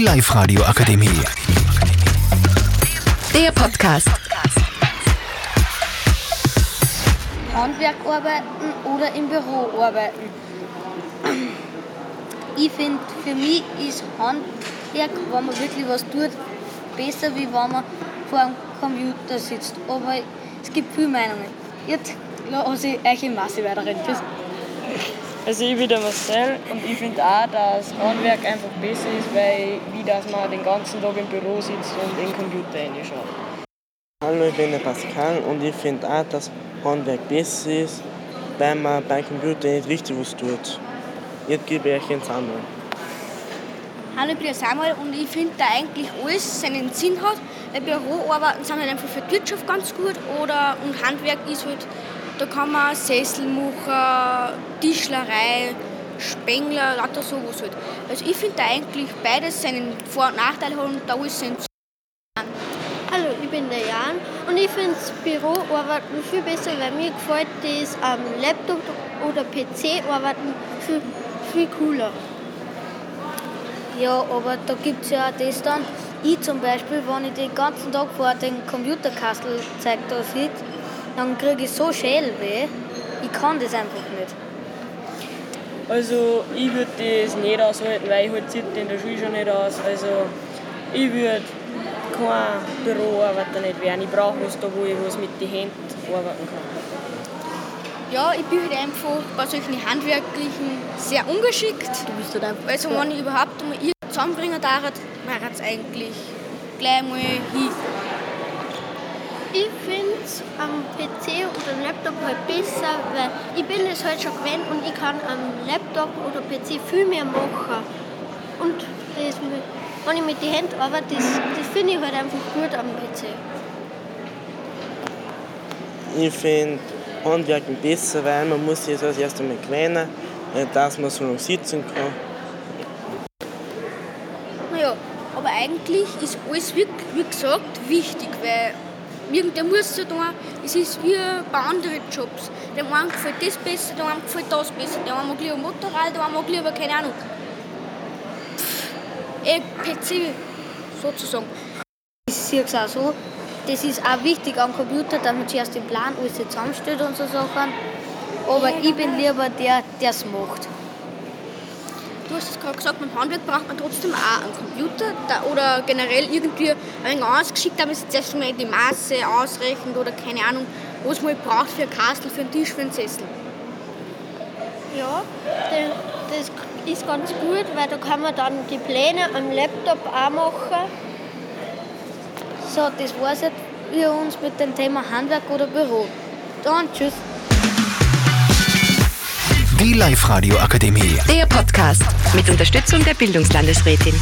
Die Live-Radio Akademie. Der Podcast. Handwerk arbeiten oder im Büro arbeiten. Ich finde, für mich ist Handwerk, wenn man wirklich was tut, besser, wie wenn man vor einem Computer sitzt. Aber es gibt viele Meinungen. Jetzt lasse ich euch in Masse weiterreden. Tschüss. Also ich bin der Marcel und ich finde auch, dass Handwerk einfach besser ist, weil wie dass man den ganzen Tag im Büro sitzt und in den Computer reinschaut. Hallo, ich bin der Pascal und ich finde auch, dass Handwerk besser ist, weil man beim Computer nicht richtig was tut. Jetzt gebe ich euch Samuel. Hallo, ich bin der Samuel und ich finde, da eigentlich alles seinen Sinn hat. Weil Büroarbeiten sind halt einfach für die Wirtschaft ganz gut oder und Handwerk ist halt, da kann man Sessel machen, Tischlerei, Spengler, lauter sowas halt. Also ich finde da eigentlich beides seinen Vor- und Nachteil hat und da alles seinen Hallo, ich bin der Jan und ich finde das Büroarbeiten viel besser, weil mir gefällt das am Laptop oder PC arbeiten viel, viel cooler. Ja, aber da gibt es ja auch das dann. Ich zum Beispiel, wenn ich den ganzen Tag vor dem Computerkastelzeug da sitze, dann kriege ich so Schädelweh. Ich kann das einfach nicht. Also ich würde das nicht aushalten, weil ich halt in der Schule schon nicht aus. Also ich würde kein Büroarbeiter nicht werden. Ich brauche was da, wo ich was mit den Händen arbeiten kann. Ja, ich bin halt einfach bei solchen handwerklichen sehr ungeschickt. Du bist halt einfach. Also wenn ich überhaupt mal irgendwas zusammenbringen darf, wäre es eigentlich gleich mal hin. Es am PC oder am Laptop halt besser, weil ich bin es halt schon gewöhnt und ich kann am Laptop oder PC viel mehr machen. Und das, wenn ich mit den Händen arbeite, das, das finde ich halt einfach gut am PC. Ich finde Handwerken besser, weil man muss sich das erst einmal gewöhnen, äh, dass man so lange sitzen kann. Naja, aber eigentlich ist alles, wie, wie gesagt, wichtig, weil irgendwer muss ja tun. Es ist wie bei anderen Jobs. Dem einen gefällt das besser, dem einen gefällt das besser. Der eine mag lieber Motorrad, der andere mag lieber, keine Ahnung, pff, eh, PC sozusagen. Ich sehe es auch so. Das ist auch wichtig am Computer, dass man zuerst den Plan alles zusammenstellt und so Sachen. Aber ich bin lieber der, der es macht. Du hast es gerade gesagt, beim Handwerk braucht man trotzdem auch einen Computer da, oder generell irgendwie ein ausgeschickt, damit man zuerst mal die Maße ausrechnet oder keine Ahnung, was man braucht für ein Kastel, für einen Tisch, für einen Sessel. Ja, das, ist ganz gut, weil da kann man dann die Pläne am Laptop auch machen. So, das war's jetzt für uns mit dem Thema Handwerk oder Büro. Dann tschüss. Die Live-Radio Akademie. Der Podcast mit Unterstützung der Bildungslandesrätin.